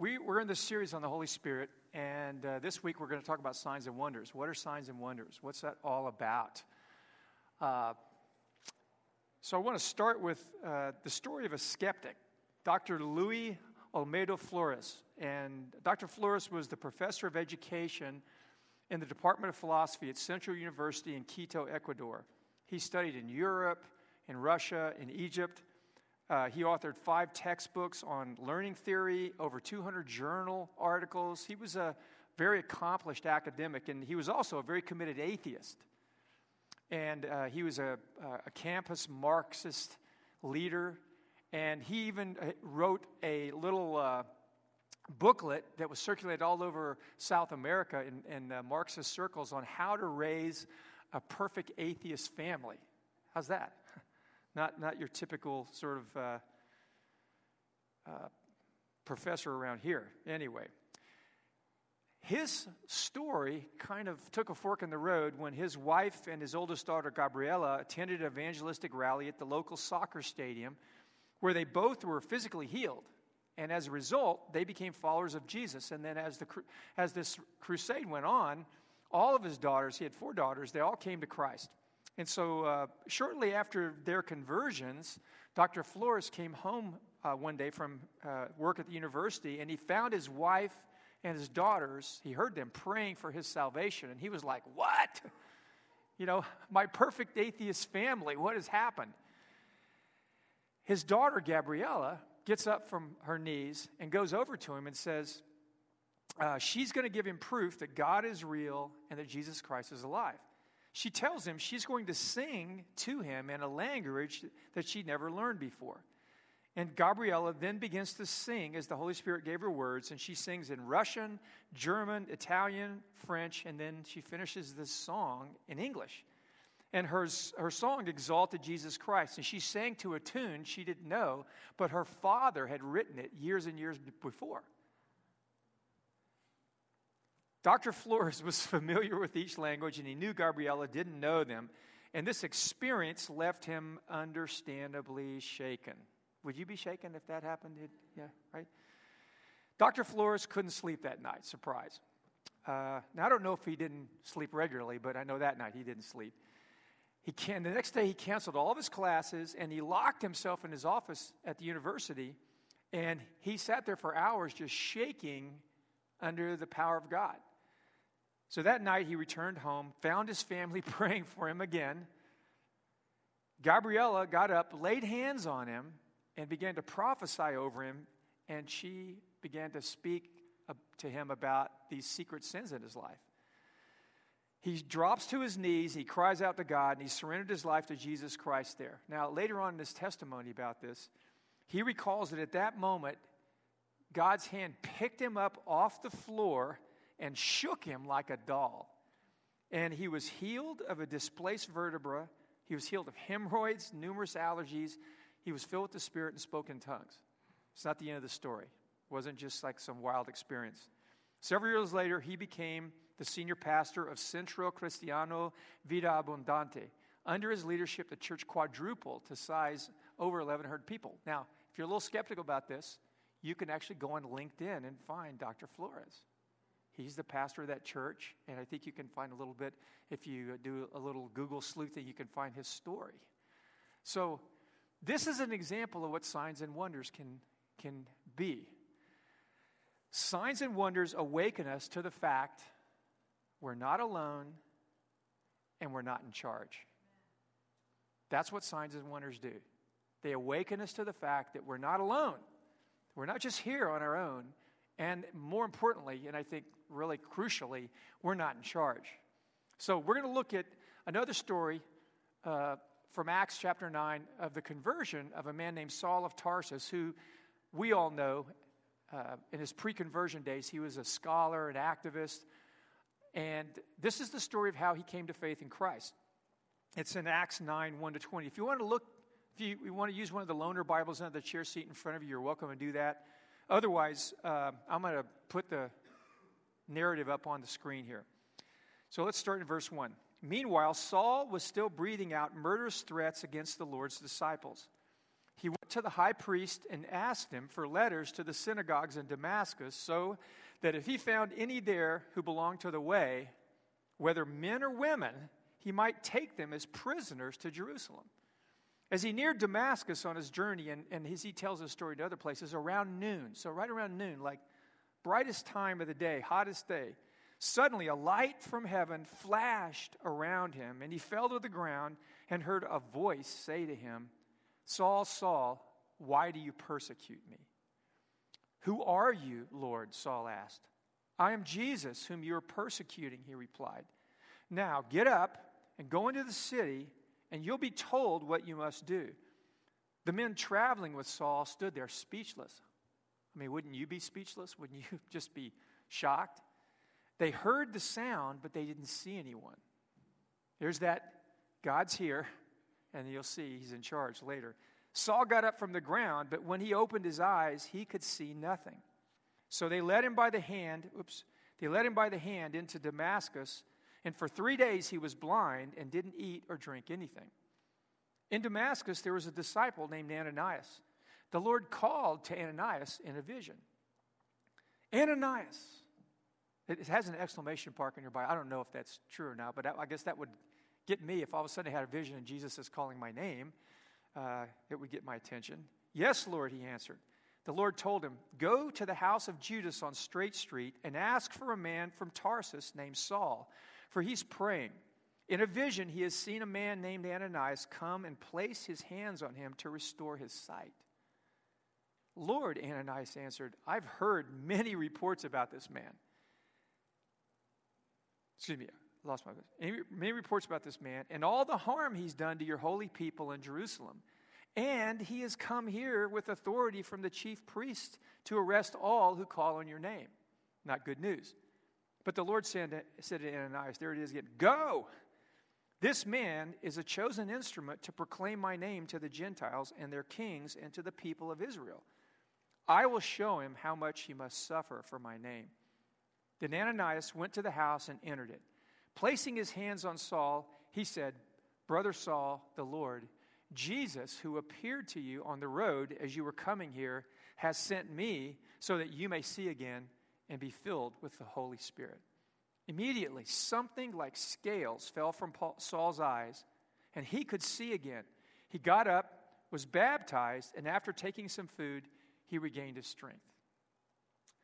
we, we're in this series on the Holy Spirit, and uh, this week we're going to talk about signs and wonders. What are signs and wonders? What's that all about? Uh, so I want to start with uh, the story of a skeptic, Dr. Louis Olmedo Flores. And Dr. Flores was the professor of education in the Department of Philosophy at Central University in Quito, Ecuador. He studied in Europe, in Russia, in Egypt, uh, he authored five textbooks on learning theory, over 200 journal articles. He was a very accomplished academic, and he was also a very committed atheist. And uh, he was a, a campus Marxist leader, and he even uh, wrote a little uh, booklet that was circulated all over South America in, in uh, Marxist circles on how to raise a perfect atheist family. How's that? Not, not your typical sort of uh, uh, professor around here. Anyway, his story kind of took a fork in the road when his wife and his oldest daughter, Gabriela, attended an evangelistic rally at the local soccer stadium where they both were physically healed. And as a result, they became followers of Jesus. And then, as, the, as this crusade went on, all of his daughters, he had four daughters, they all came to Christ. And so, uh, shortly after their conversions, Dr. Flores came home uh, one day from uh, work at the university and he found his wife and his daughters. He heard them praying for his salvation, and he was like, What? You know, my perfect atheist family, what has happened? His daughter, Gabriela, gets up from her knees and goes over to him and says, uh, She's going to give him proof that God is real and that Jesus Christ is alive she tells him she's going to sing to him in a language that she'd never learned before. And Gabriela then begins to sing as the Holy Spirit gave her words, and she sings in Russian, German, Italian, French, and then she finishes this song in English. And her, her song exalted Jesus Christ, and she sang to a tune she didn't know, but her father had written it years and years before. Dr. Flores was familiar with each language and he knew Gabriela didn't know them. And this experience left him understandably shaken. Would you be shaken if that happened? Yeah, right? Dr. Flores couldn't sleep that night, surprise. Uh, now, I don't know if he didn't sleep regularly, but I know that night he didn't sleep. He can, the next day, he canceled all of his classes and he locked himself in his office at the university. And he sat there for hours just shaking under the power of God. So that night he returned home, found his family praying for him again. Gabriella got up, laid hands on him, and began to prophesy over him, and she began to speak to him about these secret sins in his life. He drops to his knees, he cries out to God, and he surrendered his life to Jesus Christ there. Now, later on in his testimony about this, he recalls that at that moment, God's hand picked him up off the floor and shook him like a doll. And he was healed of a displaced vertebra. He was healed of hemorrhoids, numerous allergies. He was filled with the Spirit and spoke in tongues. It's not the end of the story. It wasn't just like some wild experience. Several years later, he became the senior pastor of Centro Cristiano Vida Abundante. Under his leadership, the church quadrupled to size over 1,100 people. Now, if you're a little skeptical about this, you can actually go on LinkedIn and find Dr. Flores. He's the pastor of that church, and I think you can find a little bit, if you do a little Google sleuthing, you can find his story. So, this is an example of what signs and wonders can, can be. Signs and wonders awaken us to the fact we're not alone and we're not in charge. That's what signs and wonders do. They awaken us to the fact that we're not alone. We're not just here on our own. And more importantly, and I think really crucially, we're not in charge. So we're going to look at another story uh, from Acts chapter 9 of the conversion of a man named Saul of Tarsus, who we all know uh, in his pre conversion days, he was a scholar, an activist. And this is the story of how he came to faith in Christ. It's in Acts 9 1 to 20. If you want to look, if you, you want to use one of the loaner Bibles under the chair seat in front of you, you're welcome to do that. Otherwise, uh, I'm going to put the narrative up on the screen here. So let's start in verse 1. Meanwhile, Saul was still breathing out murderous threats against the Lord's disciples. he went to the high priest and asked him for letters to the synagogues in Damascus, so that if he found any there who belonged to the way, whether men or women, he might take them as prisoners to Jerusalem. As he neared Damascus on his journey, and, and as he tells his story to other places, around noon, so right around noon, like brightest time of the day, hottest day, suddenly a light from heaven flashed around him, and he fell to the ground and heard a voice say to him, Saul, Saul, why do you persecute me? Who are you, Lord? Saul asked. I am Jesus, whom you are persecuting, he replied. Now get up and go into the city, and you'll be told what you must do. The men traveling with Saul stood there speechless. I mean, wouldn't you be speechless? Wouldn't you just be shocked? They heard the sound, but they didn't see anyone. There's that God's here and you'll see he's in charge later. Saul got up from the ground, but when he opened his eyes, he could see nothing. So they led him by the hand, oops, they led him by the hand into Damascus, and for three days he was blind and didn't eat or drink anything. In Damascus, there was a disciple named Ananias. The Lord called to Ananias in a vision. Ananias. It has an exclamation mark in your Bible. I don't know if that's true or not, but I guess that would get me if all of a sudden I had a vision and Jesus is calling my name. Uh, it would get my attention. Yes, Lord, he answered. The Lord told him, Go to the house of Judas on Straight Street and ask for a man from Tarsus named Saul, for he's praying. In a vision, he has seen a man named Ananias come and place his hands on him to restore his sight. Lord, Ananias answered, I've heard many reports about this man. Excuse me, I lost my place. Many reports about this man and all the harm he's done to your holy people in Jerusalem. And he has come here with authority from the chief priest to arrest all who call on your name. Not good news. But the Lord said to Ananias, there it is again, go. This man is a chosen instrument to proclaim my name to the Gentiles and their kings and to the people of Israel. I will show him how much he must suffer for my name. Then Ananias went to the house and entered it. Placing his hands on Saul, he said, Brother Saul, the Lord, Jesus, who appeared to you on the road as you were coming here, has sent me so that you may see again and be filled with the Holy Spirit. Immediately, something like scales fell from Paul, Saul's eyes, and he could see again. He got up, was baptized, and after taking some food, he regained his strength.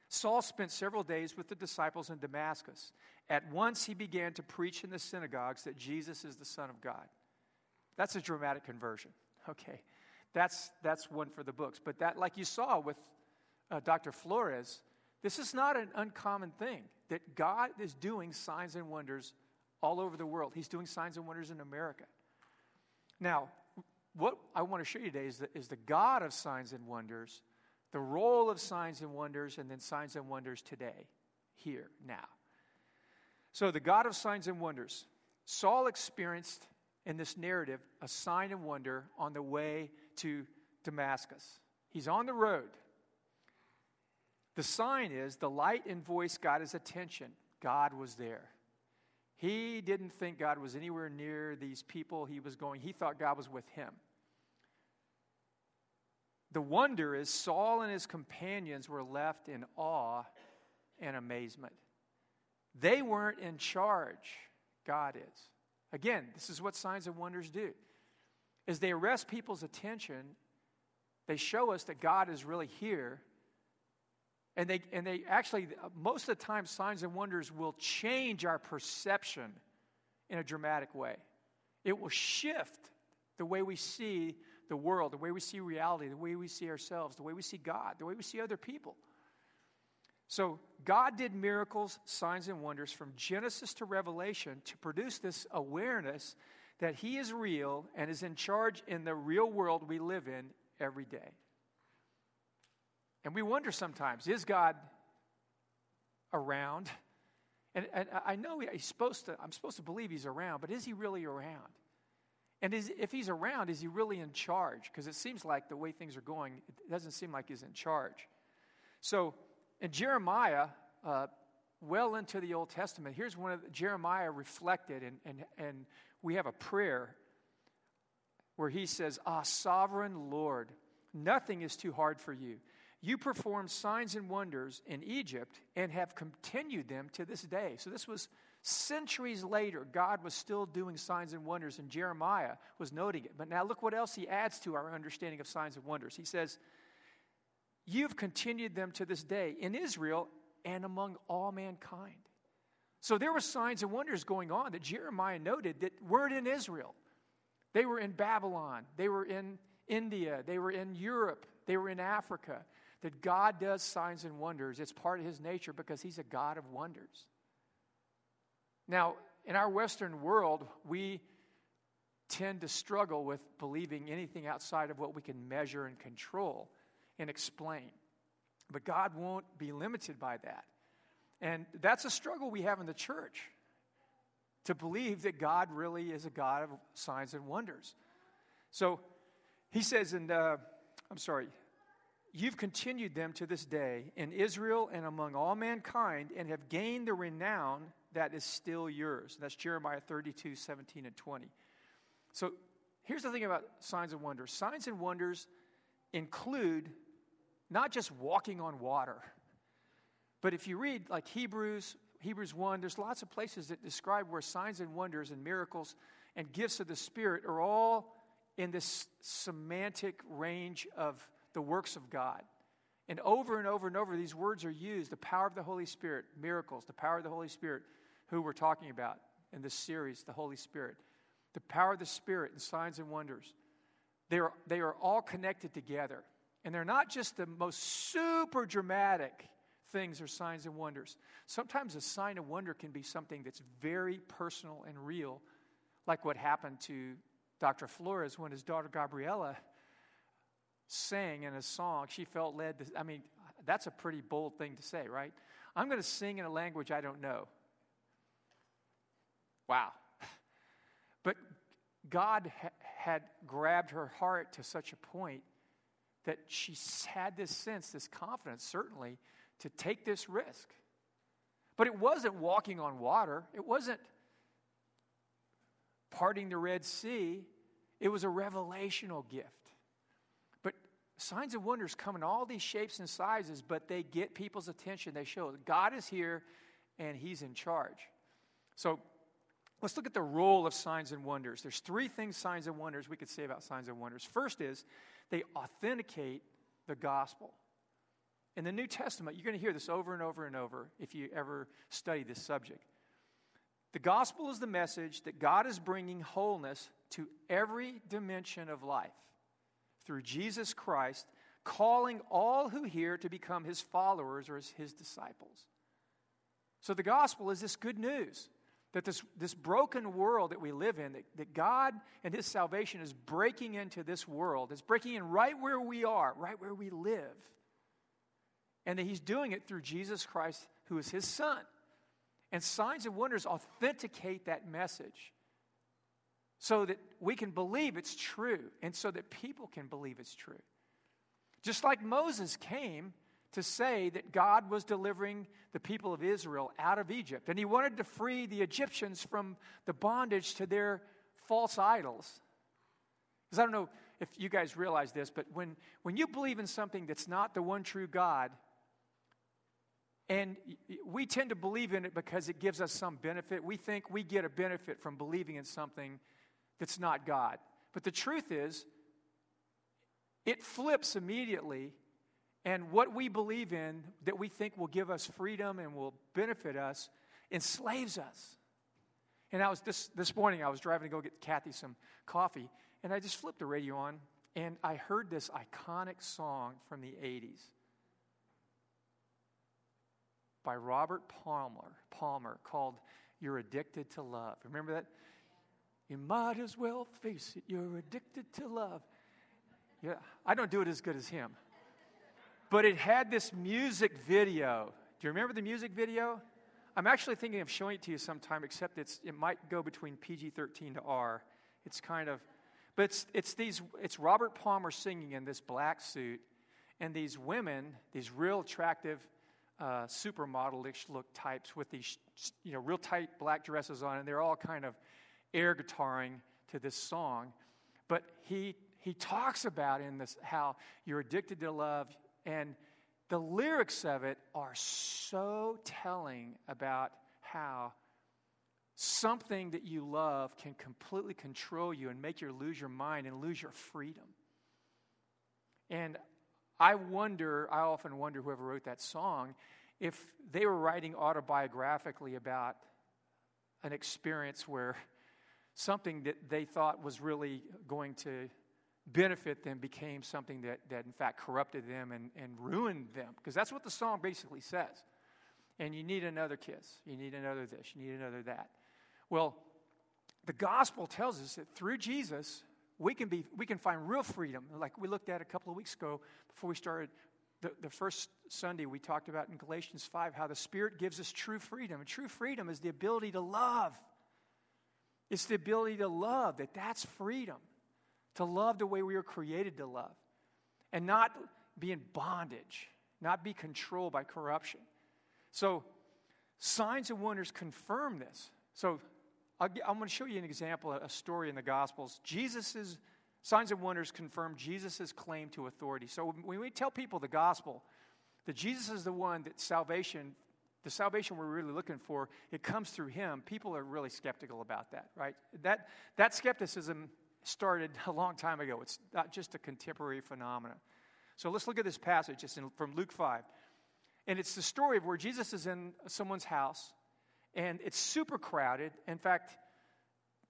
Saul spent several days with the disciples in Damascus. At once he began to preach in the synagogues that Jesus is the Son of God. That's a dramatic conversion. Okay, that's, that's one for the books. But that, like you saw with uh, Dr. Flores, this is not an uncommon thing that God is doing signs and wonders all over the world. He's doing signs and wonders in America. Now, what I want to show you today is the, is the God of signs and wonders the role of signs and wonders, and then signs and wonders today, here, now. So, the God of signs and wonders. Saul experienced in this narrative a sign and wonder on the way to Damascus. He's on the road. The sign is the light and voice got his attention. God was there. He didn't think God was anywhere near these people he was going. He thought God was with him. The wonder is Saul and his companions were left in awe and amazement. They weren't in charge, God is. Again, this is what signs and wonders do. As they arrest people's attention, they show us that God is really here. And they, and they actually, most of the time, signs and wonders will change our perception in a dramatic way. It will shift the way we see the world, the way we see reality, the way we see ourselves, the way we see God, the way we see other people. So, God did miracles, signs, and wonders from Genesis to Revelation to produce this awareness that He is real and is in charge in the real world we live in every day. And we wonder sometimes is God around? And, and I know he's supposed to, I'm supposed to believe He's around, but is He really around? And is, if he's around, is he really in charge? Because it seems like the way things are going, it doesn't seem like he's in charge. So in Jeremiah, uh, well into the Old Testament, here's one of the, Jeremiah reflected, and, and, and we have a prayer where he says, Ah, sovereign Lord, Nothing is too hard for you. You performed signs and wonders in Egypt and have continued them to this day. So this was centuries later. God was still doing signs and wonders, and Jeremiah was noting it. But now look what else he adds to our understanding of signs and wonders. He says, You've continued them to this day in Israel and among all mankind. So there were signs and wonders going on that Jeremiah noted that weren't in Israel. They were in Babylon, they were in India, they were in Europe, they were in Africa. That God does signs and wonders. It's part of his nature because he's a God of wonders. Now, in our Western world, we tend to struggle with believing anything outside of what we can measure and control and explain. But God won't be limited by that. And that's a struggle we have in the church to believe that God really is a God of signs and wonders. So he says, and uh, I'm sorry, you've continued them to this day in Israel and among all mankind and have gained the renown that is still yours. That's Jeremiah 32, 17, and 20. So here's the thing about signs and wonders signs and wonders include not just walking on water, but if you read like Hebrews, Hebrews 1, there's lots of places that describe where signs and wonders and miracles and gifts of the Spirit are all in this semantic range of the works of God. And over and over and over, these words are used the power of the Holy Spirit, miracles, the power of the Holy Spirit, who we're talking about in this series, the Holy Spirit, the power of the Spirit and signs and wonders. They are, they are all connected together. And they're not just the most super dramatic things or signs and wonders. Sometimes a sign of wonder can be something that's very personal and real, like what happened to Dr. Flores when his daughter Gabriella sang in a song. She felt led to, I mean, that's a pretty bold thing to say, right? I'm going to sing in a language I don't know. Wow. But God ha- had grabbed her heart to such a point that she had this sense, this confidence, certainly, to take this risk. But it wasn't walking on water, it wasn't parting the Red Sea, it was a revelational gift. But signs and wonders come in all these shapes and sizes, but they get people's attention. They show God is here and He's in charge. So let's look at the role of signs and wonders. There's three things, signs and wonders, we could say about signs and wonders. First is they authenticate the gospel. In the New Testament, you're going to hear this over and over and over if you ever study this subject. The gospel is the message that God is bringing wholeness to every dimension of life through Jesus Christ, calling all who hear to become his followers or his disciples. So the gospel is this good news that this, this broken world that we live in, that, that God and his salvation is breaking into this world, is breaking in right where we are, right where we live and that he's doing it through Jesus Christ, who is his son. And signs and wonders authenticate that message so that we can believe it's true and so that people can believe it's true. Just like Moses came to say that God was delivering the people of Israel out of Egypt, and he wanted to free the Egyptians from the bondage to their false idols. Because I don't know if you guys realize this, but when, when you believe in something that's not the one true God, and we tend to believe in it because it gives us some benefit. We think we get a benefit from believing in something that's not God. But the truth is, it flips immediately, and what we believe in that we think will give us freedom and will benefit us enslaves us. And I was this, this morning, I was driving to go get Kathy some coffee, and I just flipped the radio on, and I heard this iconic song from the 80s by Robert Palmer, Palmer called You're Addicted to Love. Remember that? You might as well face it, you're addicted to love. Yeah, I don't do it as good as him. But it had this music video. Do you remember the music video? I'm actually thinking of showing it to you sometime, except it's, it might go between PG 13 to R. It's kind of, but it's, it's, these, it's Robert Palmer singing in this black suit, and these women, these real attractive uh, supermodelish look types with these, you know, real tight black dresses on, and they're all kind of air guitaring to this song. But he, he talks about in this how you're addicted to love, and the lyrics of it are so telling about how something that you love can completely control you and make you lose your mind and lose your freedom. And I wonder, I often wonder, whoever wrote that song, if they were writing autobiographically about an experience where something that they thought was really going to benefit them became something that, that in fact corrupted them and, and ruined them. Because that's what the song basically says. And you need another kiss. You need another this. You need another that. Well, the gospel tells us that through Jesus, we can, be, we can find real freedom. Like we looked at a couple of weeks ago before we started the, the first Sunday, we talked about in Galatians 5 how the Spirit gives us true freedom. And true freedom is the ability to love. It's the ability to love, that that's freedom. To love the way we were created to love. And not be in bondage, not be controlled by corruption. So, signs and wonders confirm this. So, i am going to show you an example, a story in the Gospels. Jesus' signs and wonders confirm Jesus' claim to authority. So when we tell people the gospel, that Jesus is the one that salvation, the salvation we're really looking for, it comes through him, people are really skeptical about that, right? That, that skepticism started a long time ago. It's not just a contemporary phenomenon. So let's look at this passage. It's in, from Luke 5. And it's the story of where Jesus is in someone's house and it's super crowded. In fact,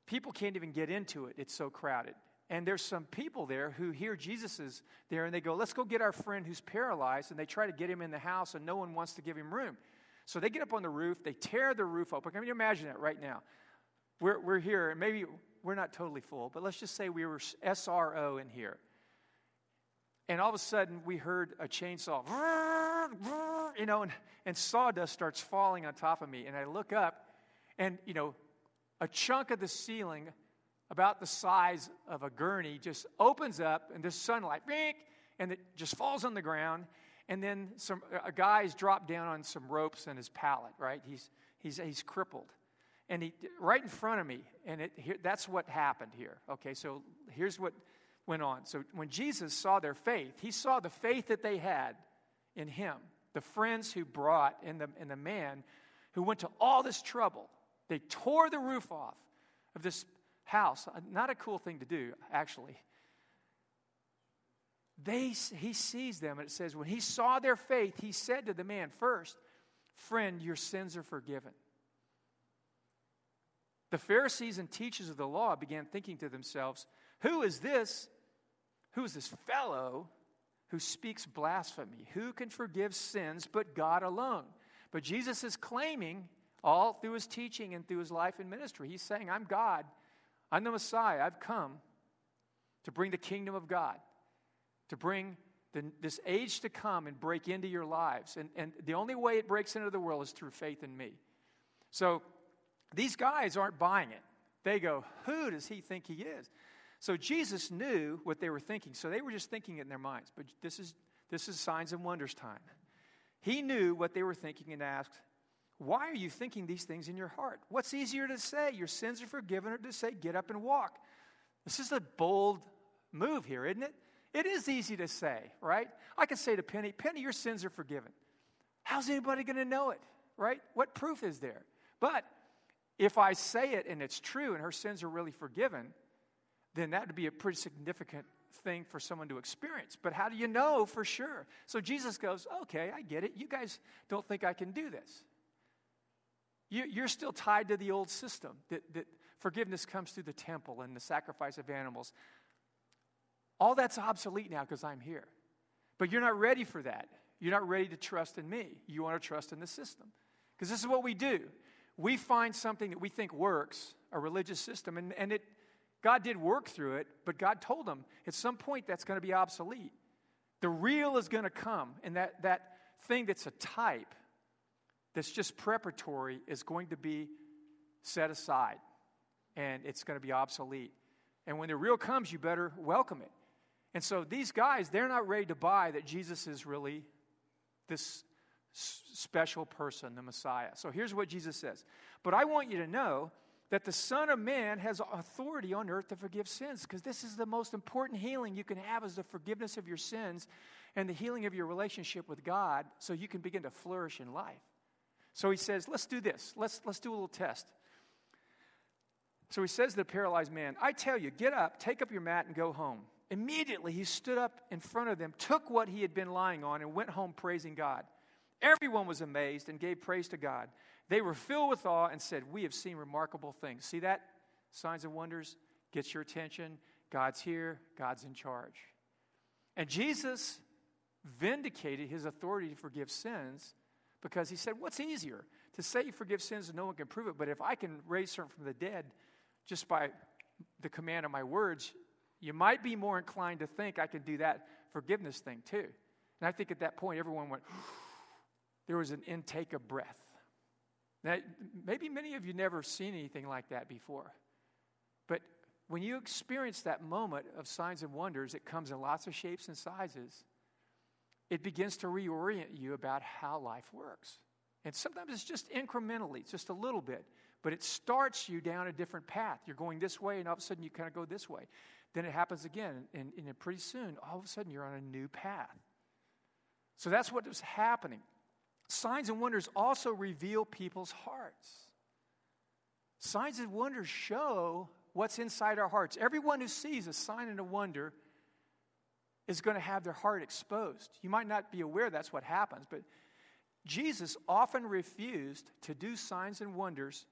people can't even get into it, it's so crowded. And there's some people there who hear Jesus is there and they go, Let's go get our friend who's paralyzed. And they try to get him in the house and no one wants to give him room. So they get up on the roof, they tear the roof open. Can you imagine that right now? We're, we're here, and maybe we're not totally full, but let's just say we were SRO in here. And all of a sudden, we heard a chainsaw, you know, and, and sawdust starts falling on top of me. And I look up, and, you know, a chunk of the ceiling, about the size of a gurney, just opens up, and this sunlight, and it just falls on the ground. And then some a guy's dropped down on some ropes and his pallet, right? He's, he's, he's crippled. And he, right in front of me, and it, here, that's what happened here. Okay, so here's what went on. So when Jesus saw their faith, he saw the faith that they had in him, the friends who brought, and the, and the man who went to all this trouble. They tore the roof off of this house. Uh, not a cool thing to do, actually. They, he sees them, and it says, when he saw their faith, he said to the man, First, friend, your sins are forgiven. The Pharisees and teachers of the law began thinking to themselves, Who is this who is this fellow who speaks blasphemy? Who can forgive sins but God alone? But Jesus is claiming, all through his teaching and through his life and ministry, he's saying, I'm God. I'm the Messiah. I've come to bring the kingdom of God, to bring the, this age to come and break into your lives. And, and the only way it breaks into the world is through faith in me. So these guys aren't buying it. They go, Who does he think he is? So Jesus knew what they were thinking. So they were just thinking it in their minds. But this is, this is signs and wonders time. He knew what they were thinking and asked, Why are you thinking these things in your heart? What's easier to say, your sins are forgiven, or to say, Get up and walk? This is a bold move here, isn't it? It is easy to say, right? I can say to Penny, Penny, your sins are forgiven. How's anybody going to know it, right? What proof is there? But if I say it and it's true and her sins are really forgiven, then that would be a pretty significant thing for someone to experience. But how do you know for sure? So Jesus goes, Okay, I get it. You guys don't think I can do this. You, are still tied to the old system that, that forgiveness comes through the temple and the sacrifice of animals. All that's obsolete now because I'm here. But you're not ready for that. You're not ready to trust in me. You want to trust in the system. Because this is what we do. We find something that we think works, a religious system, and, and it God did work through it, but God told them at some point that's going to be obsolete. The real is going to come, and that, that thing that's a type, that's just preparatory, is going to be set aside, and it's going to be obsolete. And when the real comes, you better welcome it. And so these guys, they're not ready to buy that Jesus is really this special person, the Messiah. So here's what Jesus says But I want you to know that the Son of Man has authority on earth to forgive sins, because this is the most important healing you can have is the forgiveness of your sins and the healing of your relationship with God so you can begin to flourish in life. So he says, let's do this. Let's, let's do a little test. So he says to the paralyzed man, I tell you, get up, take up your mat, and go home. Immediately he stood up in front of them, took what he had been lying on, and went home praising God. Everyone was amazed and gave praise to God. They were filled with awe and said, We have seen remarkable things. See that? Signs and wonders gets your attention. God's here, God's in charge. And Jesus vindicated his authority to forgive sins because he said, What's easier? To say you forgive sins and no one can prove it, but if I can raise someone from the dead just by the command of my words, you might be more inclined to think I can do that forgiveness thing too. And I think at that point, everyone went, there was an intake of breath. Now, maybe many of you never seen anything like that before. But when you experience that moment of signs and wonders, it comes in lots of shapes and sizes. It begins to reorient you about how life works. And sometimes it's just incrementally, just a little bit, but it starts you down a different path. You're going this way, and all of a sudden you kind of go this way. Then it happens again, and, and pretty soon, all of a sudden, you're on a new path. So that's what was happening. Signs and wonders also reveal people's hearts. Signs and wonders show what's inside our hearts. Everyone who sees a sign and a wonder is going to have their heart exposed. You might not be aware that's what happens, but Jesus often refused to do signs and wonders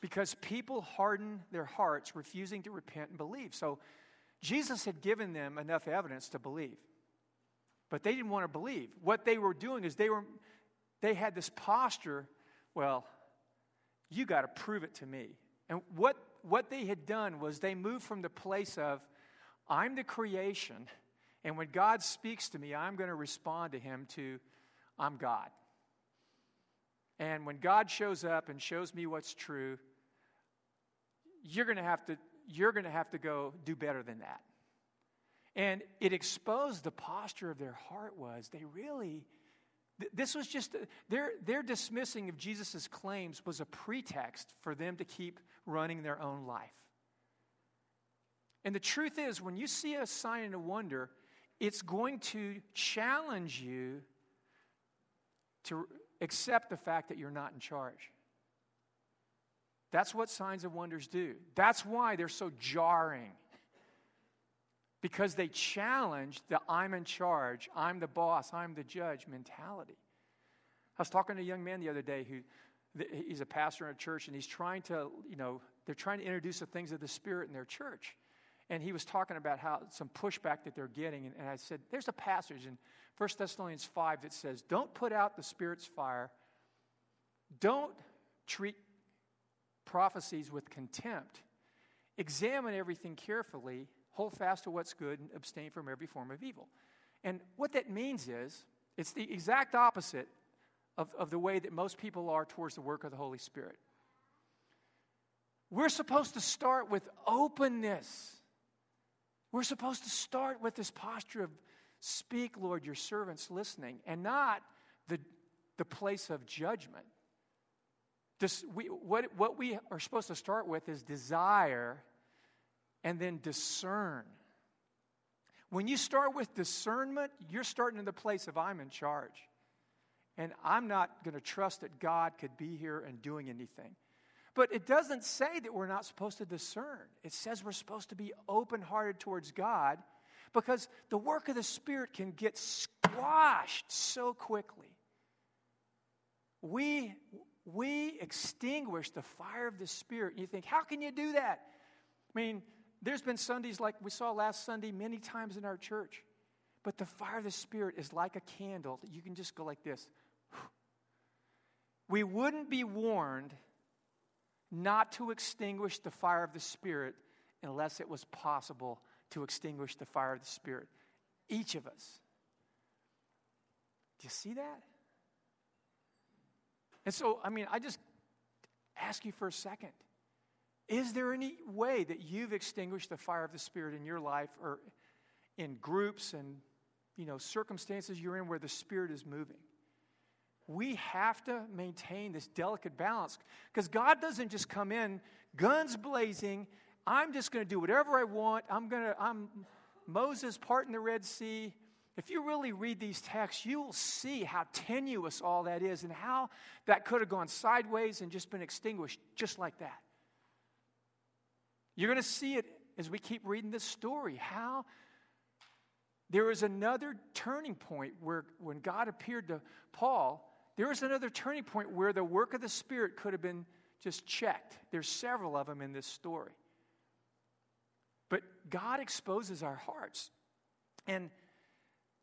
because people harden their hearts, refusing to repent and believe. So Jesus had given them enough evidence to believe, but they didn't want to believe. What they were doing is they were they had this posture, well, you got to prove it to me. And what what they had done was they moved from the place of I'm the creation, and when God speaks to me, I'm going to respond to him to I'm God. And when God shows up and shows me what's true, you're going to have to you're going to have to go do better than that. And it exposed the posture of their heart was they really, this was just, their, their dismissing of Jesus' claims was a pretext for them to keep running their own life. And the truth is, when you see a sign and a wonder, it's going to challenge you to accept the fact that you're not in charge. That's what signs and wonders do. That's why they're so jarring. Because they challenge the I'm in charge, I'm the boss, I'm the judge mentality. I was talking to a young man the other day who he's a pastor in a church and he's trying to, you know, they're trying to introduce the things of the Spirit in their church. And he was talking about how some pushback that they're getting. And, and I said, there's a passage in 1 Thessalonians 5 that says, Don't put out the Spirit's fire. Don't treat prophecies with contempt. Examine everything carefully, hold fast to what's good, and abstain from every form of evil. And what that means is, it's the exact opposite of, of the way that most people are towards the work of the Holy Spirit. We're supposed to start with openness. We're supposed to start with this posture of, Speak, Lord, your servant's listening, and not the, the place of judgment. This, we, what, what we are supposed to start with is desire and then discern. When you start with discernment, you're starting in the place of I'm in charge. And I'm not going to trust that God could be here and doing anything. But it doesn't say that we're not supposed to discern. It says we're supposed to be open hearted towards God because the work of the Spirit can get squashed so quickly. We we extinguish the fire of the Spirit. You think, how can you do that? I mean, there's been Sundays like we saw last Sunday many times in our church. But the fire of the Spirit is like a candle that you can just go like this. We wouldn't be warned not to extinguish the fire of the Spirit unless it was possible to extinguish the fire of the Spirit. Each of us. Do you see that? And so, I mean, I just ask you for a second. Is there any way that you've extinguished the fire of the Spirit in your life or in groups and, you know, circumstances you're in where the Spirit is moving? we have to maintain this delicate balance because God doesn't just come in guns blazing. I'm just going to do whatever I want. I'm going to, I'm Moses parting the Red Sea. If you really read these texts, you will see how tenuous all that is and how that could have gone sideways and just been extinguished just like that. You're going to see it as we keep reading this story how there is another turning point where when God appeared to Paul, there is another turning point where the work of the Spirit could have been just checked. There's several of them in this story. But God exposes our hearts. And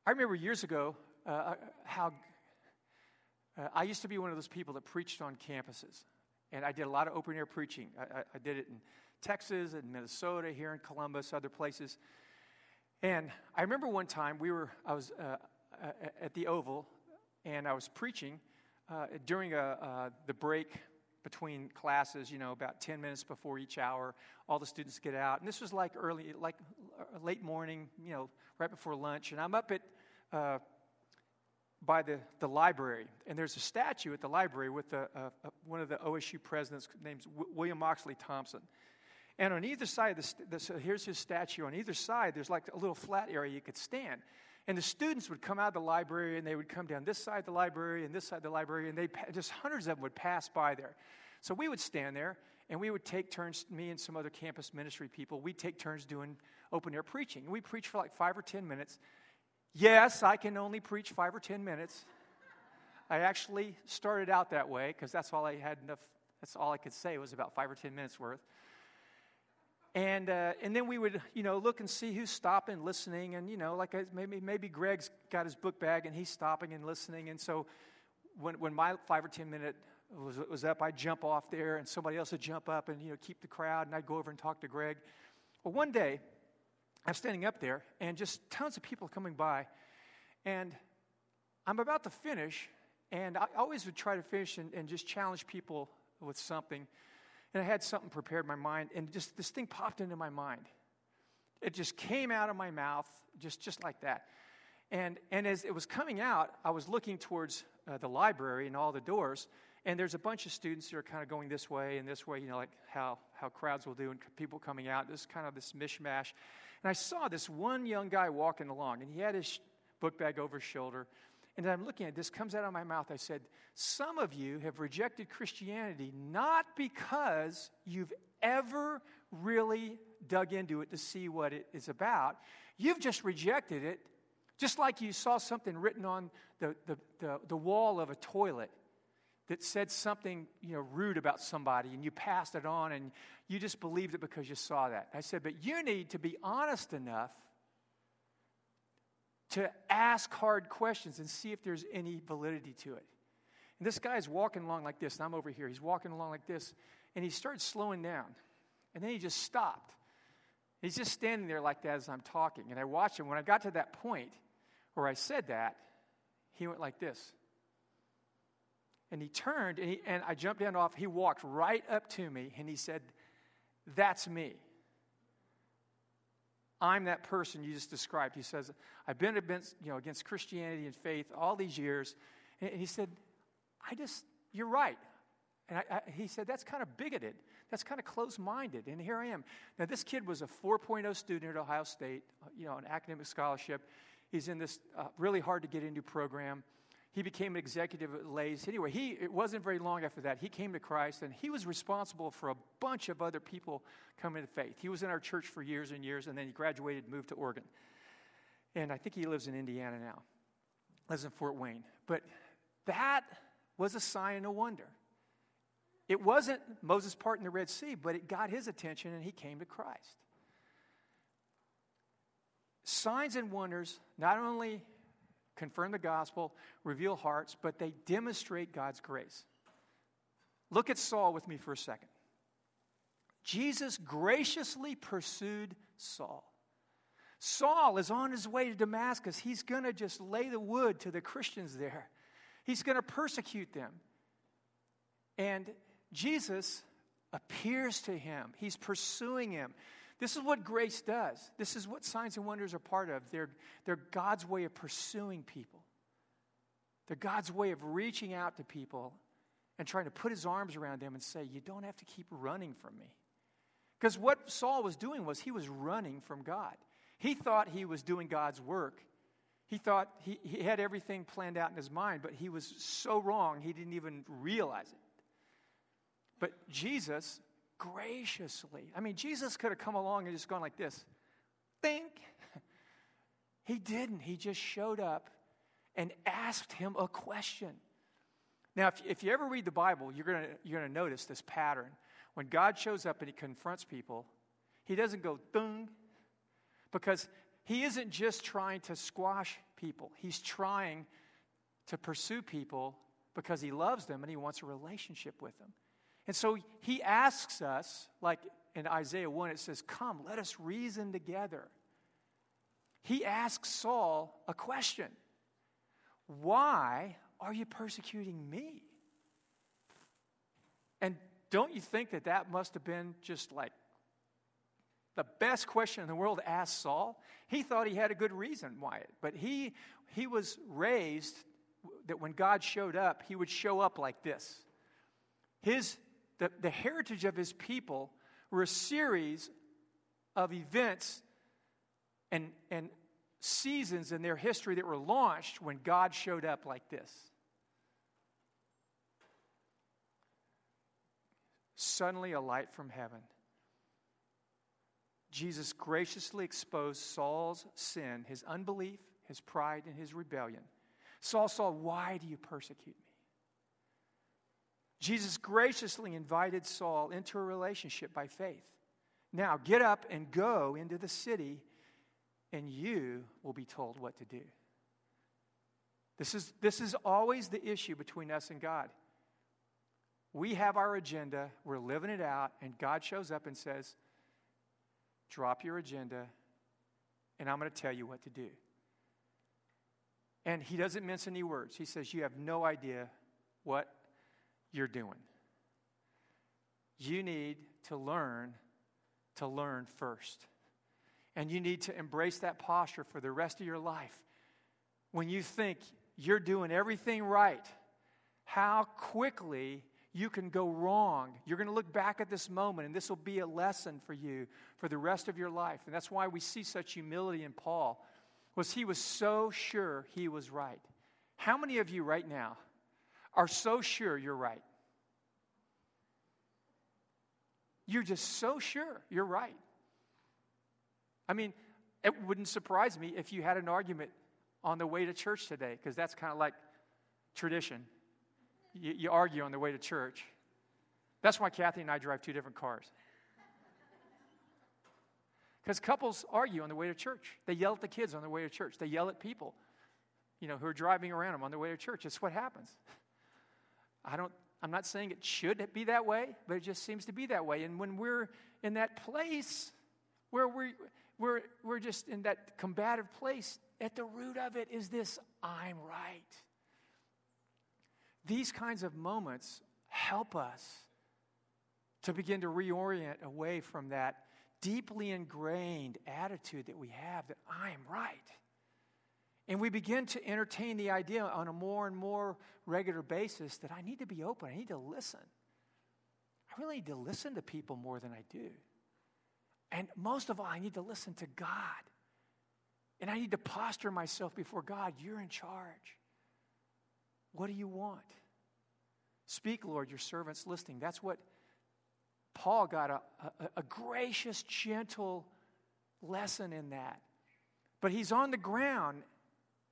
I remember years ago uh, uh how uh, I used to be one of those people that preached on campuses. And I did a lot of open air preaching. I, I, I did it in Texas and Minnesota, here in Columbus, other places. And I remember one time we were, I was uh, at the Oval and I was preaching uh, during a, uh, the break between classes, you know, about 10 minutes before each hour. All the students get out. And this was like early, like uh, late morning, you know, right before lunch. And I'm up at, uh, by the, the library. And there's a statue at the library with uh, uh, one of the OSU presidents named William Oxley Thompson. And on either side, of the, the, here's his statue. On either side, there's like a little flat area you could stand. And the students would come out of the library and they would come down this side of the library and this side of the library, and they just hundreds of them would pass by there. So we would stand there and we would take turns, me and some other campus ministry people, we'd take turns doing open air preaching. And we preach for like five or 10 minutes. Yes, I can only preach five or 10 minutes. I actually started out that way because that's all I had enough, that's all I could say was about five or 10 minutes worth. And, uh, and then we would, you know, look and see who's stopping, listening. And, you know, like maybe, maybe Greg's got his book bag and he's stopping and listening. And so when, when my five or 10 minute was, was up, I'd jump off there and somebody else would jump up and, you know, keep the crowd. And I'd go over and talk to Greg. Well, one day, I'm standing up there and just tons of people coming by. And I'm about to finish. And I always would try to finish and, and just challenge people with something and I had something prepared in my mind, and just this thing popped into my mind. It just came out of my mouth, just, just like that. And, and as it was coming out, I was looking towards uh, the library and all the doors, and there's a bunch of students who are kind of going this way and this way, you know, like how, how crowds will do and people coming out. This kind of this mishmash. And I saw this one young guy walking along, and he had his book bag over his shoulder, and I'm looking at this, comes out of my mouth. I said, Some of you have rejected Christianity not because you've ever really dug into it to see what it is about. You've just rejected it, just like you saw something written on the, the, the, the wall of a toilet that said something you know rude about somebody and you passed it on and you just believed it because you saw that i said but you need to be honest enough to ask hard questions and see if there's any validity to it. And this guy's walking along like this, and I'm over here. He's walking along like this, and he started slowing down. And then he just stopped. He's just standing there like that as I'm talking. And I watched him. When I got to that point where I said that, he went like this. And he turned, and, he, and I jumped down off. He walked right up to me, and he said, That's me. I'm that person you just described. He says, I've been against, you know, against Christianity and faith all these years. And he said, I just, you're right. And I, I, he said, that's kind of bigoted. That's kind of close minded. And here I am. Now, this kid was a 4.0 student at Ohio State, uh, you know, an academic scholarship. He's in this uh, really hard to get into program. He became an executive at Lay's. Anyway, he, it wasn't very long after that. He came to Christ, and he was responsible for a bunch of other people coming to faith. He was in our church for years and years, and then he graduated and moved to Oregon. And I think he lives in Indiana now, lives in Fort Wayne. But that was a sign and a wonder. It wasn't Moses parting the Red Sea, but it got his attention, and he came to Christ. Signs and wonders not only confirm the gospel, reveal hearts, but they demonstrate God's grace. Look at Saul with me for a second. Jesus graciously pursued Saul. Saul is on his way to Damascus. He's going to just lay the wood to the Christians there, he's going to persecute them. And Jesus appears to him, he's pursuing him. This is what grace does. This is what signs and wonders are part of. They're, they're God's way of pursuing people. They're God's way of reaching out to people and trying to put his arms around them and say, You don't have to keep running from me. Because what Saul was doing was he was running from God. He thought he was doing God's work. He thought he, he had everything planned out in his mind, but he was so wrong, he didn't even realize it. But Jesus graciously, I mean, Jesus could have come along and just gone like this think. He didn't. He just showed up and asked him a question. Now, if, if you ever read the Bible, you're going you're to notice this pattern. When God shows up and he confronts people, he doesn't go, thung because he isn't just trying to squash people, he's trying to pursue people because he loves them and he wants a relationship with them. And so he asks us, like in Isaiah 1, it says, Come, let us reason together. He asks Saul a question Why are you persecuting me? And don't you think that that must have been just like the best question in the world to ask Saul? He thought he had a good reason why it, but he, he was raised that when God showed up, he would show up like this. His, the, the heritage of his people were a series of events and, and seasons in their history that were launched when God showed up like this. Suddenly, a light from heaven. Jesus graciously exposed Saul's sin, his unbelief, his pride, and his rebellion. Saul, Saul, why do you persecute me? Jesus graciously invited Saul into a relationship by faith. Now, get up and go into the city, and you will be told what to do. This is, this is always the issue between us and God. We have our agenda, we're living it out, and God shows up and says, Drop your agenda, and I'm going to tell you what to do. And he doesn't mince any words. He says, You have no idea what you're doing. You need to learn to learn first. And you need to embrace that posture for the rest of your life. When you think you're doing everything right, how quickly you can go wrong. You're going to look back at this moment, and this will be a lesson for you for the rest of your life. And that's why we see such humility in Paul, was he was so sure he was right. How many of you right now are so sure you're right? You're just so sure you're right. I mean, it wouldn't surprise me if you had an argument on the way to church today, because that's kind of like tradition. You, you, argue on the way to church. That's why Kathy and I drive two different cars. Because couples argue on the way to church. They yell at the kids on the way to church. They yell at people, you know, who are driving around them on the way to church. It's what happens. I don't, I'm not saying it should be that way, but it just seems to be that way. And when we're in that place where we're, we're, we're just in that combative place, at the root of it is this I'm right. These kinds of moments help us to begin to reorient away from that deeply ingrained attitude that we have that I am right. And we begin to entertain the idea on a more and more regular basis that I need to be open, I need to listen. I really need to listen to people more than I do. And most of all, I need to listen to God. And I need to posture myself before God. You're in charge. What do you want? Speak, Lord, your servant's listening. That's what Paul got a, a, a, gracious, gentle lesson in that. But he's on the ground,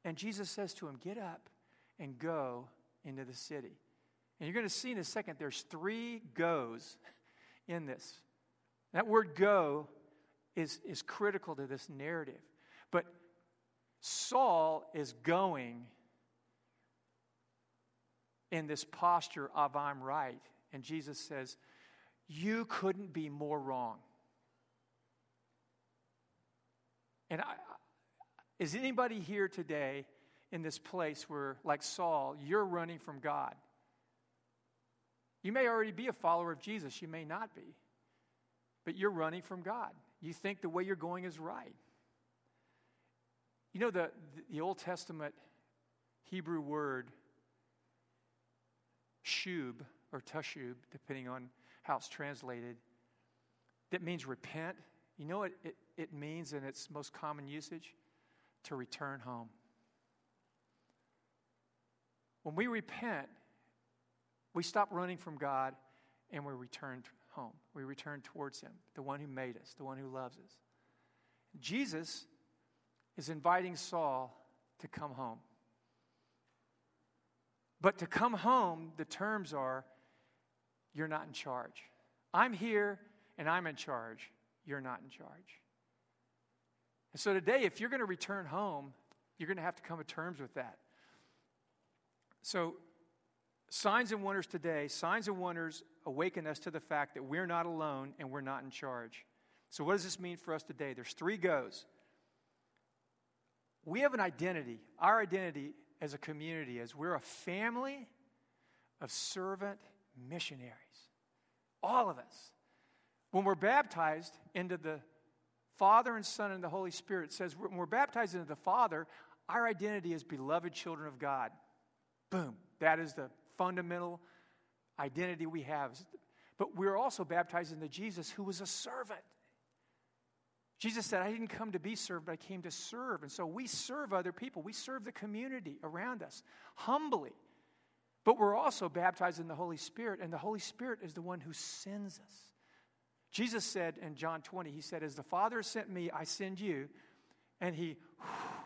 and Jesus says to him, Get up and go into the city. And you're going to see in a second, there's three goes in this. That word go is, is critical to this narrative. But Saul is going in this posture of I'm right. And Jesus says, You couldn't be more wrong. And I, is anybody here today in this place where, like Saul, you're running from God? You may already be a follower of Jesus, you may not be, but you're running from God. You think the way you're going is right. You know, the, the Old Testament Hebrew word shub or tashub, depending on how it's translated, that means repent. You know what it, it means in its most common usage? To return home. When we repent, we stop running from God and we return home. We return towards Him, the one who made us, the one who loves us. Jesus is inviting Saul to come home. But to come home, the terms are you're not in charge. I'm here and I'm in charge. You're not in charge. And so today, if you're going to return home, you're going to have to come to terms with that. So, signs and wonders today, signs and wonders awaken us to the fact that we're not alone and we're not in charge. So, what does this mean for us today? There's three goes. We have an identity. Our identity as a community is we're a family of servant missionaries. All of us. When we're baptized into the Father and Son and the Holy Spirit, says when we're baptized into the Father, our identity is beloved children of God. Boom. That is the fundamental identity we have. But we're also baptized into Jesus, who was a servant. Jesus said, I didn't come to be served, but I came to serve. And so we serve other people. We serve the community around us humbly. But we're also baptized in the Holy Spirit, and the Holy Spirit is the one who sends us. Jesus said in John 20, He said, As the Father sent me, I send you. And He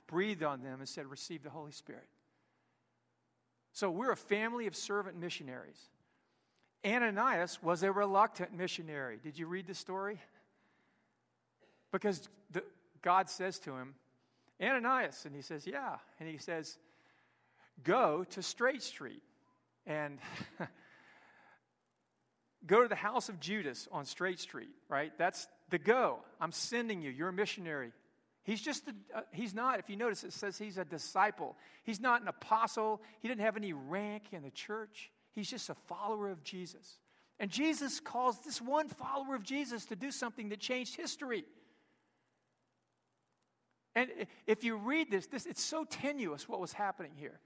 breathed on them and said, Receive the Holy Spirit. So we're a family of servant missionaries. Ananias was a reluctant missionary. Did you read the story? Because the, God says to him, Ananias, and he says, Yeah. And he says, Go to Straight Street and go to the house of Judas on Straight Street, right? That's the go. I'm sending you. You're a missionary. He's just, a, uh, he's not, if you notice, it says he's a disciple. He's not an apostle. He didn't have any rank in the church. He's just a follower of Jesus. And Jesus calls this one follower of Jesus to do something that changed history. And if you read this, this it's so tenuous what was happening here.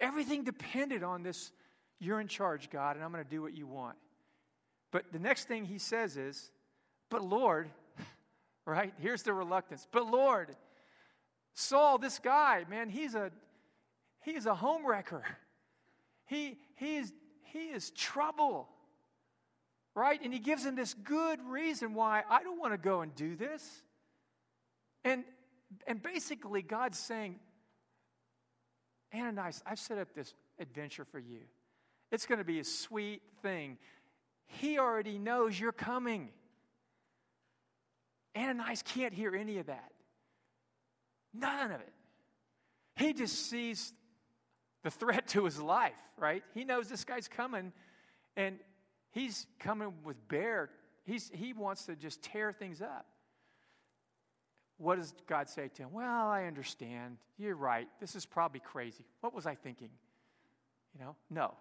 Everything depended on this you're in charge, God, and I'm going to do what you want. But the next thing he says is, But Lord, right? Here's the reluctance. But Lord, Saul, this guy, man, he's a he's a homewrecker. He he is he is trouble. Right? And he gives him this good reason why I don't want to go and do this. And and basically God's saying, Ananias, I've set up this adventure for you. It's going to be a sweet thing. He already knows you're coming. Ananias can't hear any of that. None of it. He just sees the threat to his life, right? He knows this guy's coming and he's coming with bear. He's, he wants to just tear things up. What does God say to him? Well, I understand. You're right. This is probably crazy. What was I thinking? You know, no.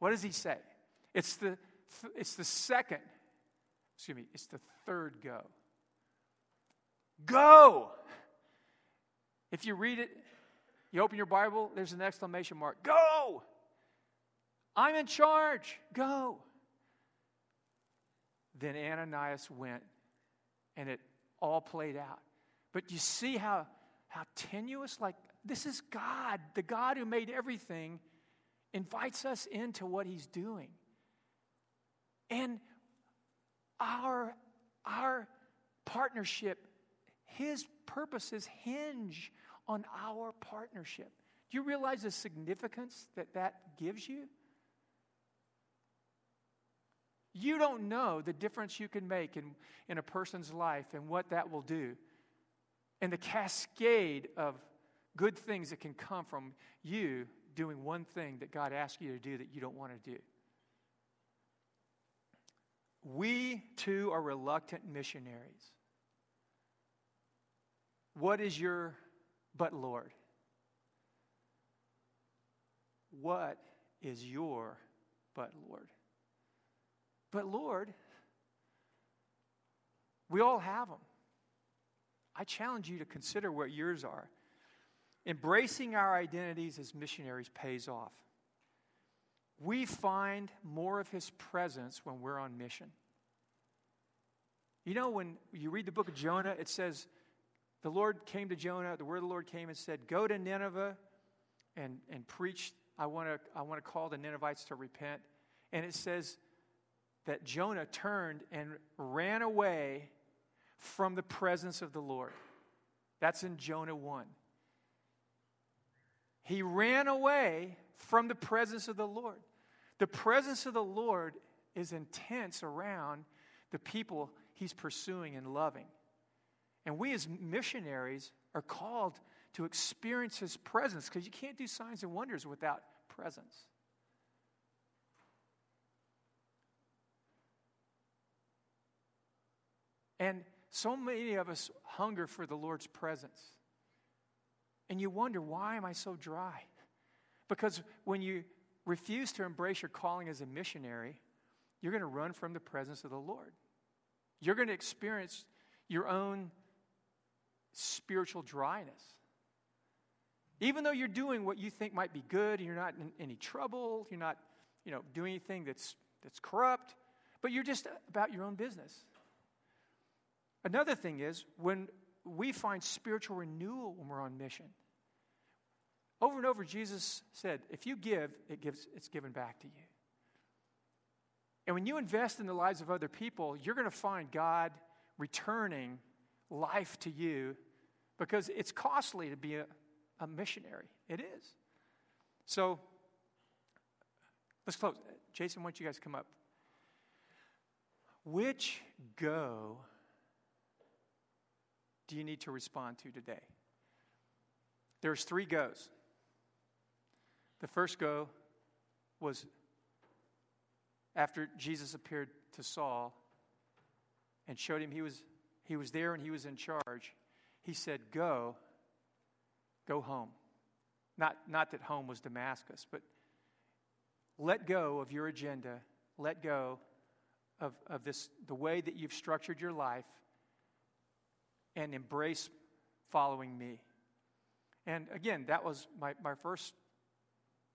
What does he say? It's the, it's the second, excuse me, it's the third go. Go! If you read it, you open your Bible, there's an exclamation mark. Go! I'm in charge. Go. Then Ananias went, and it all played out. But you see how, how tenuous, like, this is God, the God who made everything invites us into what he's doing. And our, our partnership, his purposes hinge on our partnership. Do you realize the significance that that gives you? You don't know the difference you can make in, in a person's life and what that will do, and the cascade of good things that can come from you doing one thing that God asks you to do that you don't want to do. We too are reluctant missionaries. What is your but Lord? What is your but Lord? But Lord, we all have them. I challenge you to consider what yours are. Embracing our identities as missionaries pays off. We find more of his presence when we're on mission. You know, when you read the book of Jonah, it says, the Lord came to Jonah, the word of the Lord came and said, Go to Nineveh and, and preach. I want to I want to call the Ninevites to repent. And it says that Jonah turned and ran away from the presence of the Lord. That's in Jonah 1. He ran away from the presence of the Lord. The presence of the Lord is intense around the people he's pursuing and loving. And we as missionaries are called to experience his presence because you can't do signs and wonders without presence. And so many of us hunger for the Lord's presence. And you wonder, why am I so dry? Because when you refuse to embrace your calling as a missionary, you're going to run from the presence of the Lord. You're going to experience your own spiritual dryness. Even though you're doing what you think might be good and you're not in any trouble, you're not, you know, doing anything that's, that's corrupt, but you're just about your own business. Another thing is when we find spiritual renewal when we're on mission. Over and over, Jesus said, if you give, it gives, it's given back to you. And when you invest in the lives of other people, you're going to find God returning life to you because it's costly to be a, a missionary. It is. So let's close. Jason, why don't you guys come up? Which go do you need to respond to today? There's three goes. The first go was after Jesus appeared to Saul and showed him he was, he was there and he was in charge. He said, Go, go home. Not, not that home was Damascus, but let go of your agenda. Let go of, of this, the way that you've structured your life and embrace following me. And again, that was my, my first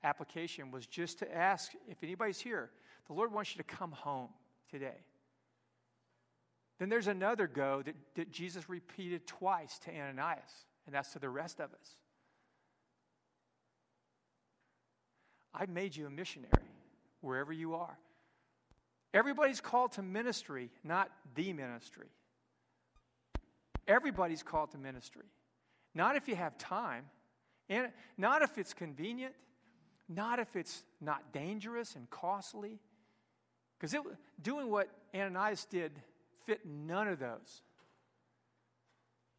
application was just to ask if anybody's here, the Lord wants you to come home today. Then there's another go that, that Jesus repeated twice to Ananias, and that's to the rest of us. I've made you a missionary wherever you are. Everybody's called to ministry, not the ministry. Everybody's called to ministry. Not if you have time, and not if it's convenient, not if it's not dangerous and costly. Because doing what Ananias did fit none of those.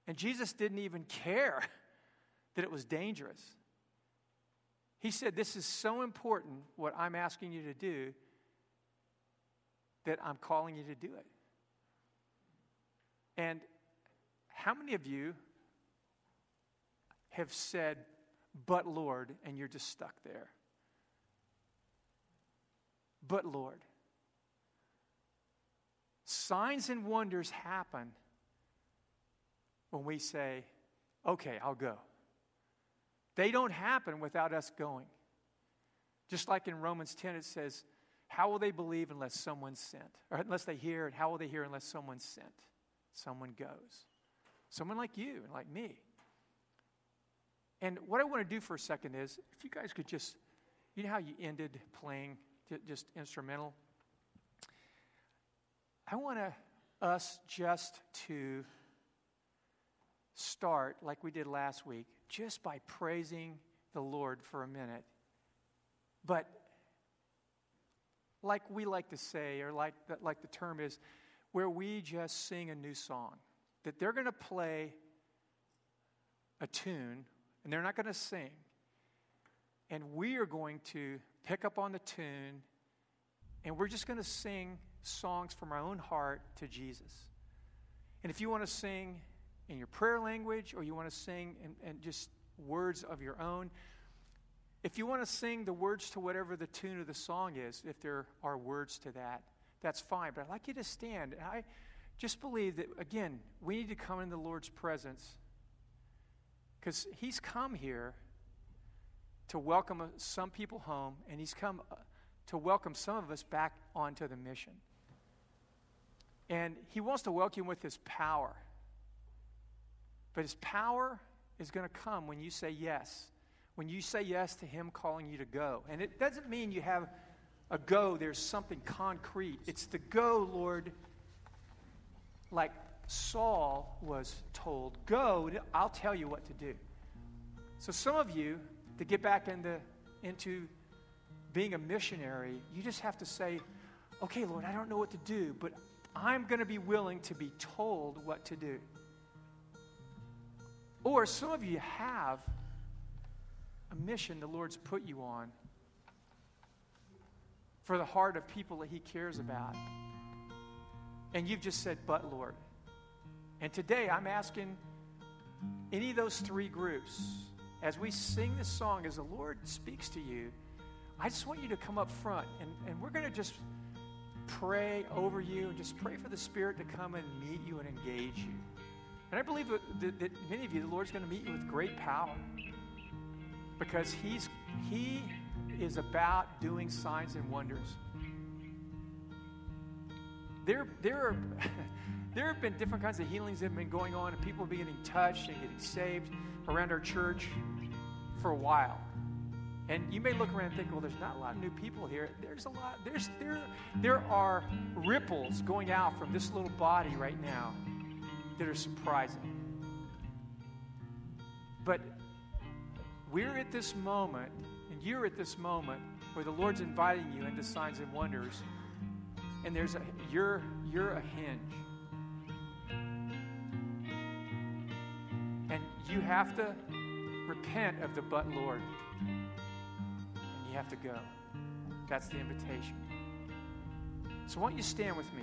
And Jesus didn't even care that it was dangerous. He said, This is so important, what I'm asking you to do, that I'm calling you to do it. And how many of you have said, but Lord, and you're just stuck there? But Lord. Signs and wonders happen when we say, okay, I'll go. They don't happen without us going. Just like in Romans 10, it says, How will they believe unless someone's sent? Or unless they hear, and how will they hear unless someone's sent? Someone goes. Someone like you and like me. And what I want to do for a second is, if you guys could just, you know how you ended playing just instrumental? I want us just to start like we did last week, just by praising the Lord for a minute. But like we like to say, or like the, like the term is, where we just sing a new song that they're going to play a tune and they're not going to sing. And we are going to pick up on the tune and we're just going to sing songs from our own heart to Jesus. And if you want to sing in your prayer language or you want to sing and just words of your own, if you want to sing the words to whatever the tune of the song is, if there are words to that, that's fine. But I'd like you to stand. I, just believe that, again, we need to come in the Lord's presence because He's come here to welcome some people home, and He's come uh, to welcome some of us back onto the mission. And He wants to welcome with His power. But His power is going to come when you say yes. When you say yes to Him calling you to go. And it doesn't mean you have a go, there's something concrete. It's the go, Lord, like Saul was told, Go, I'll tell you what to do. So, some of you, to get back into, into being a missionary, you just have to say, Okay, Lord, I don't know what to do, but I'm going to be willing to be told what to do. Or some of you have a mission the Lord's put you on for the heart of people that He cares about. And you've just said, But Lord. And today I'm asking any of those three groups, as we sing this song, as the Lord speaks to you, I just want you to come up front and, and we're going to just pray over you and just pray for the Spirit to come and meet you and engage you. And I believe that, that, many of you, the Lord's going to meet you with great power because He's He is about doing signs and wonders. There, there are. there have been different kinds of healings that have been going on, and people getting touched and getting saved around our church for a while. And you may look around and think, well, there's not a lot of new people here. There's a lot, there's there there are ripples going out from this little body right now that are surprising. But we're at this moment, and you're at this moment where the Lord's inviting you into signs and wonders, and there's a you're you're a hinge. And you have to repent of the but Lord. And you have to go. That's the invitation. So why don't you stand with me?